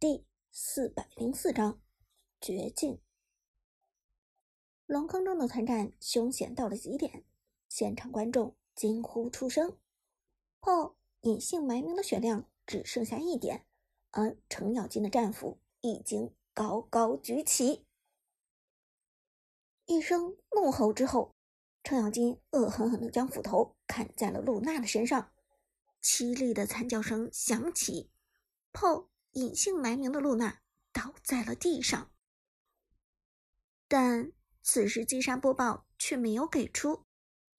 第四百零四章绝境。龙坑中的团战凶险到了极点，现场观众惊呼出声。后隐姓埋名的血量只剩下一点，而程咬金的战斧已经高高举起。一声怒吼之后，程咬金恶狠狠地将斧头砍在了露娜的身上，凄厉的惨叫声响起。后隐姓埋名的露娜倒在了地上，但此时击杀播报却没有给出，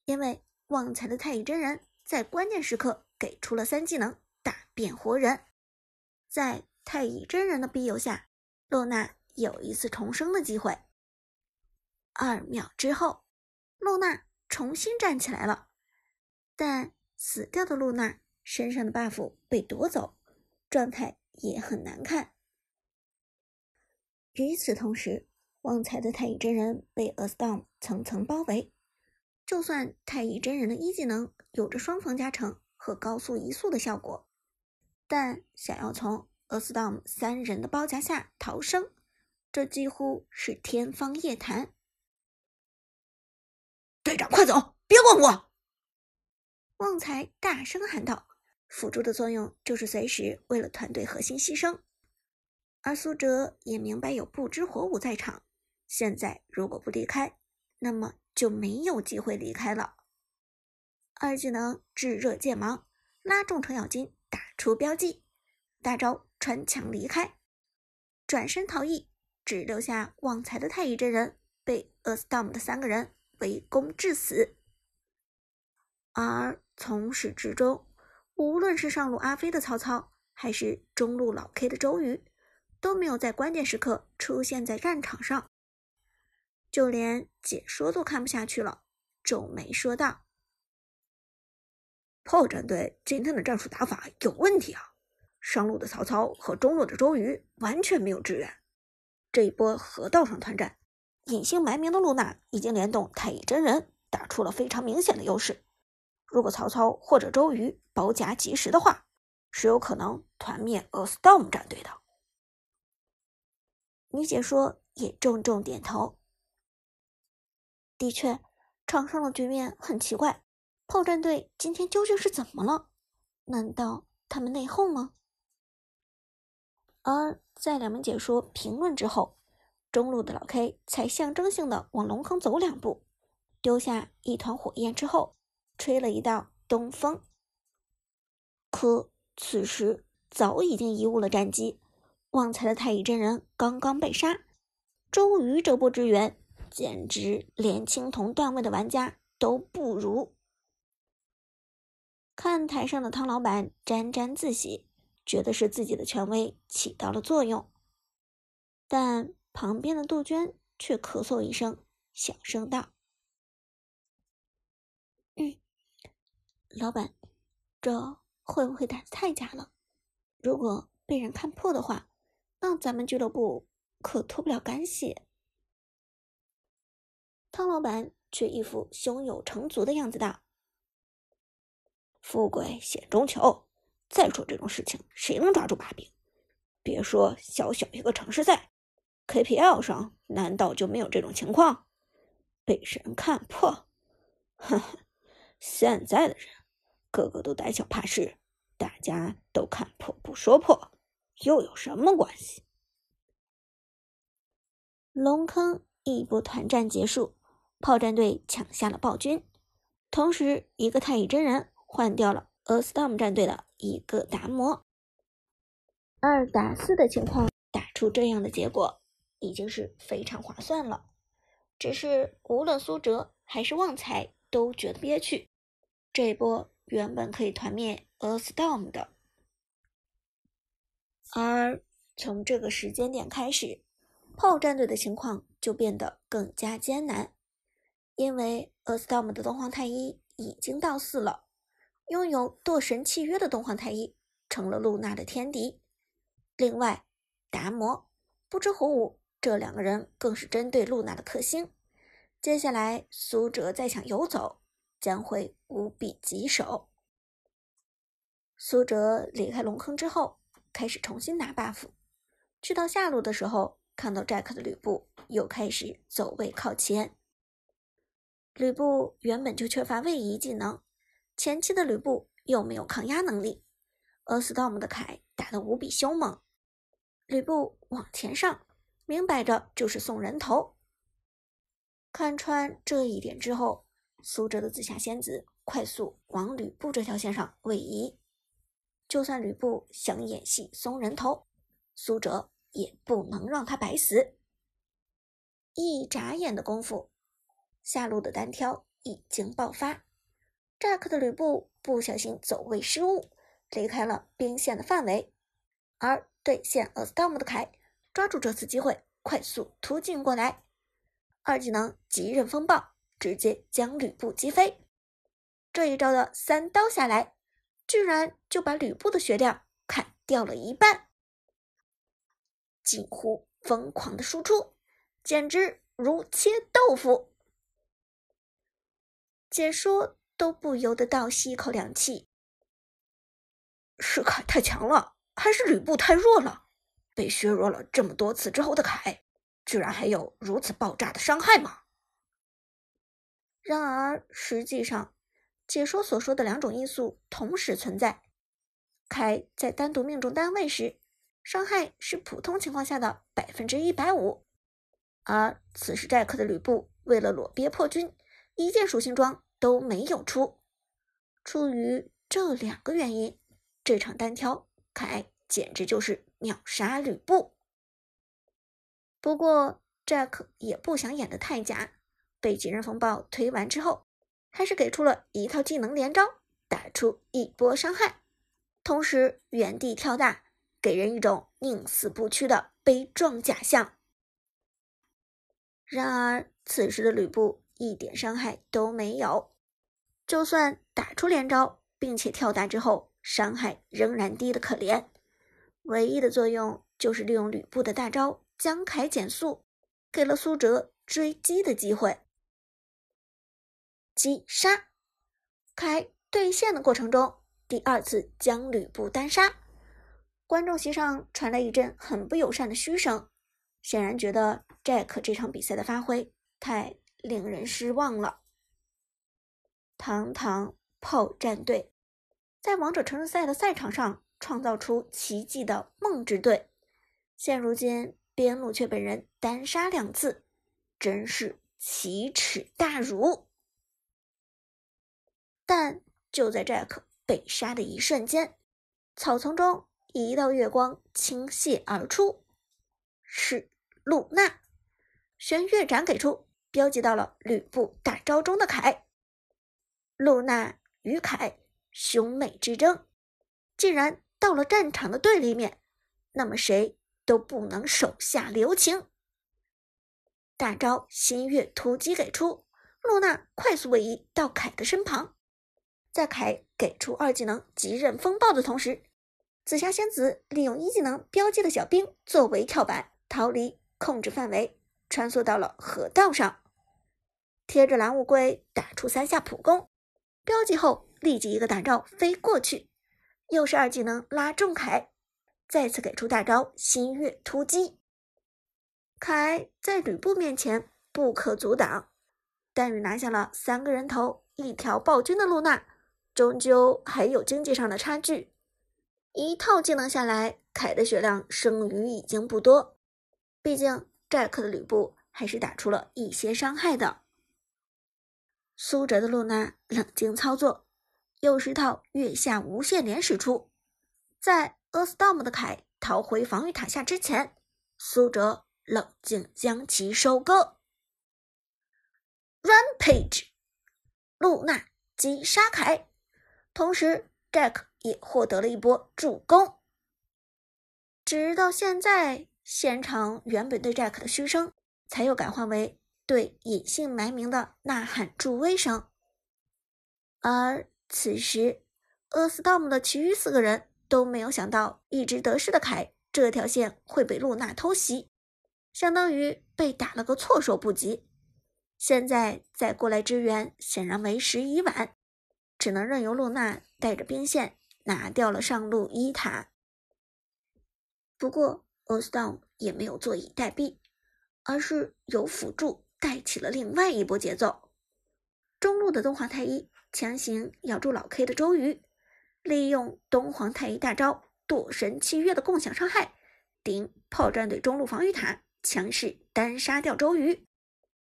因为旺财的太乙真人在关键时刻给出了三技能大变活人，在太乙真人的庇佑下，露娜有一次重生的机会。二秒之后，露娜重新站起来了，但死掉的露娜身上的 buff 被夺走，状态也很难看。与此同时，旺财的太乙真人被 A Storm 层层包围，就算太乙真人的一技能有着双防加成和高速移速的效果，但想要从 A Storm 三人的包夹下逃生，这几乎是天方夜谭。队长，快走，别管我！旺财大声喊道：“辅助的作用就是随时为了团队核心牺牲。”而苏哲也明白有不知火舞在场，现在如果不离开，那么就没有机会离开了。二技能炙热剑芒拉中程咬金，打出标记，大招穿墙离开，转身逃逸，只留下旺财的太乙真人被 a stom 的三个人。围攻致死，而从始至终，无论是上路阿飞的曹操，还是中路老 K 的周瑜，都没有在关键时刻出现在战场上，就连解说都看不下去了，皱眉说道：“炮战队今天的战术打法有问题啊！上路的曹操和中路的周瑜完全没有支援，这一波河道上团战。”隐姓埋名的露娜已经联动太乙真人，打出了非常明显的优势。如果曹操或者周瑜包夹及时的话，是有可能团灭 A Storm 战队的。女解说也重重点头。的确，场上的局面很奇怪，炮战队今天究竟是怎么了？难道他们内讧吗？而在两名解说评论之后。中路的老 K 才象征性的往龙坑走两步，丢下一团火焰之后，吹了一道东风。可此时早已经贻误了战机，旺财的太乙真人刚刚被杀，周瑜这波支援简直连青铜段位的玩家都不如。看台上的汤老板沾沾自喜，觉得是自己的权威起到了作用，但。旁边的杜鹃却咳嗽一声，小声道：“嗯，老板，这会不会打的太假了？如果被人看破的话，那咱们俱乐部可脱不了干系。”汤老板却一副胸有成竹的样子道：“富贵险中求，再说这种事情，谁能抓住把柄？别说小小一个城市赛。” KPL 上难道就没有这种情况？被人看破，呵呵，现在的人个个都胆小怕事，大家都看破不说破，又有什么关系？龙坑一波团战结束，炮战队抢下了暴君，同时一个太乙真人换掉了 A Storm 战队的一个达摩，二打四的情况打出这样的结果。已经是非常划算了，只是无论苏哲还是旺财都觉得憋屈。这波原本可以团灭 A Storm 的，而从这个时间点开始，炮战队的情况就变得更加艰难，因为 A Storm 的东皇太一已经到四了，拥有堕神契约的东皇太一成了露娜的天敌。另外，达摩不知火舞。这两个人更是针对露娜的克星，接下来苏哲再想游走，将会无比棘手。苏哲离开龙坑之后，开始重新拿 buff，去到下路的时候，看到 Jack 的吕布又开始走位靠前。吕布原本就缺乏位移技能，前期的吕布又没有抗压能力，而 Storm 的凯打得无比凶猛，吕布往前上，明摆着就是送人头。看穿这一点之后，苏哲的紫霞仙子快速往吕布这条线上位移。就算吕布想演戏送人头，苏哲也不能让他白死。一眨眼的功夫，下路的单挑已经爆发。Jack 的吕布不小心走位失误，离开了兵线的范围，而对线 A Storm 的凯抓住这次机会，快速突进过来。二技能极刃风暴直接将吕布击飞，这一招的三刀下来，居然就把吕布的血量砍掉了一半，近乎疯狂的输出，简直如切豆腐。解说都不由得倒吸一口凉气：是凯太强了，还是吕布太弱了？被削弱了这么多次之后的凯。居然还有如此爆炸的伤害吗？然而，实际上，解说所说的两种因素同时存在。凯在单独命中单位时，伤害是普通情况下的百分之一百五，而此时 Jack 的吕布为了裸憋破军，一件属性装都没有出。出于这两个原因，这场单挑，凯简直就是秒杀吕布。不过，Jack 也不想演得太假，被极刃风暴推完之后，还是给出了一套技能连招，打出一波伤害，同时原地跳大，给人一种宁死不屈的悲壮假象。然而，此时的吕布一点伤害都没有，就算打出连招，并且跳大之后，伤害仍然低的可怜，唯一的作用就是利用吕布的大招。将铠减速，给了苏哲追击的机会。击杀开对线的过程中，第二次将吕布单杀。观众席上传来一阵很不友善的嘘声，显然觉得 Jack 这场比赛的发挥太令人失望了。堂堂炮战队，在王者城市赛的赛场上创造出奇迹的梦之队，现如今。边路却被人单杀两次，真是奇耻大辱。但就在 Jack 被杀的一瞬间，草丛中一道月光倾泻而出，是露娜。玄月斩给出，标记到了吕布大招中的凯。露娜与凯兄妹之争，既然到了战场的对立面，那么谁？都不能手下留情。大招新月突击给出，露娜快速位移到凯的身旁，在凯给出二技能极刃风暴的同时，紫霞仙子利用一技能标记的小兵作为跳板逃离控制范围，穿梭到了河道上，贴着蓝乌龟打出三下普攻，标记后立即一个大招飞过去，又是二技能拉中凯。再次给出大招新月突击，凯在吕布面前不可阻挡，但与拿下了三个人头一条暴君的露娜，终究还有经济上的差距。一套技能下来，凯的血量剩余已经不多，毕竟 Jack 的吕布还是打出了一些伤害的。苏哲的露娜冷静操作，又是套月下无限连使出，在。A Storm 的凯逃回防御塔下之前，苏哲冷静将其收割。Rampage，露娜击杀凯，同时 Jack 也获得了一波助攻。直到现在，现场原本对 Jack 的嘘声，才又改换为对隐姓埋名的呐喊助威声。而此时，A Storm 的其余四个人。都没有想到，一直得势的凯这条线会被露娜偷袭，相当于被打了个措手不及。现在再过来支援，显然为时已晚，只能任由露娜带着兵线拿掉了上路一塔。不过欧斯道也没有坐以待毙，而是由辅助带起了另外一波节奏。中路的东皇太一强行咬住老 K 的周瑜，利用东皇太一大招堕神契约的共享伤害，顶炮战队中路防御塔，强势单杀掉周瑜。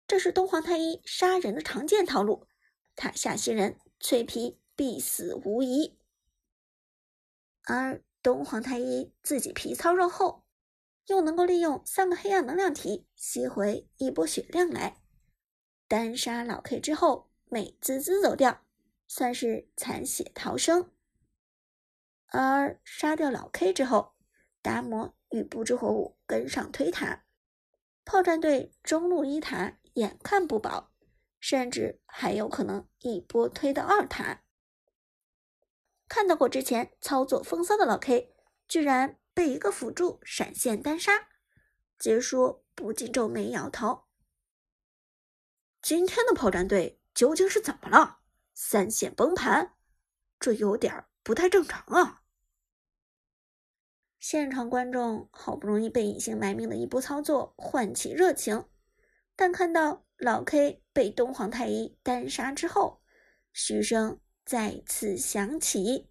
这是东皇太一杀人的常见套路，塔下新人脆皮必死无疑。而东皇太一自己皮糙肉厚，又能够利用三个黑暗能量体吸回一波血量来，单杀老 K 之后美滋滋走掉，算是残血逃生。而杀掉老 K 之后，达摩与不知火舞跟上推塔，炮战队中路一塔眼看不保，甚至还有可能一波推到二塔。看到过之前操作风骚的老 K，居然被一个辅助闪现单杀，解说不禁皱眉摇头。今天的炮战队究竟是怎么了？三线崩盘，这有点不太正常啊！现场观众好不容易被隐姓埋名的一波操作唤起热情，但看到老 K 被东皇太一单杀之后，嘘声。再次响起。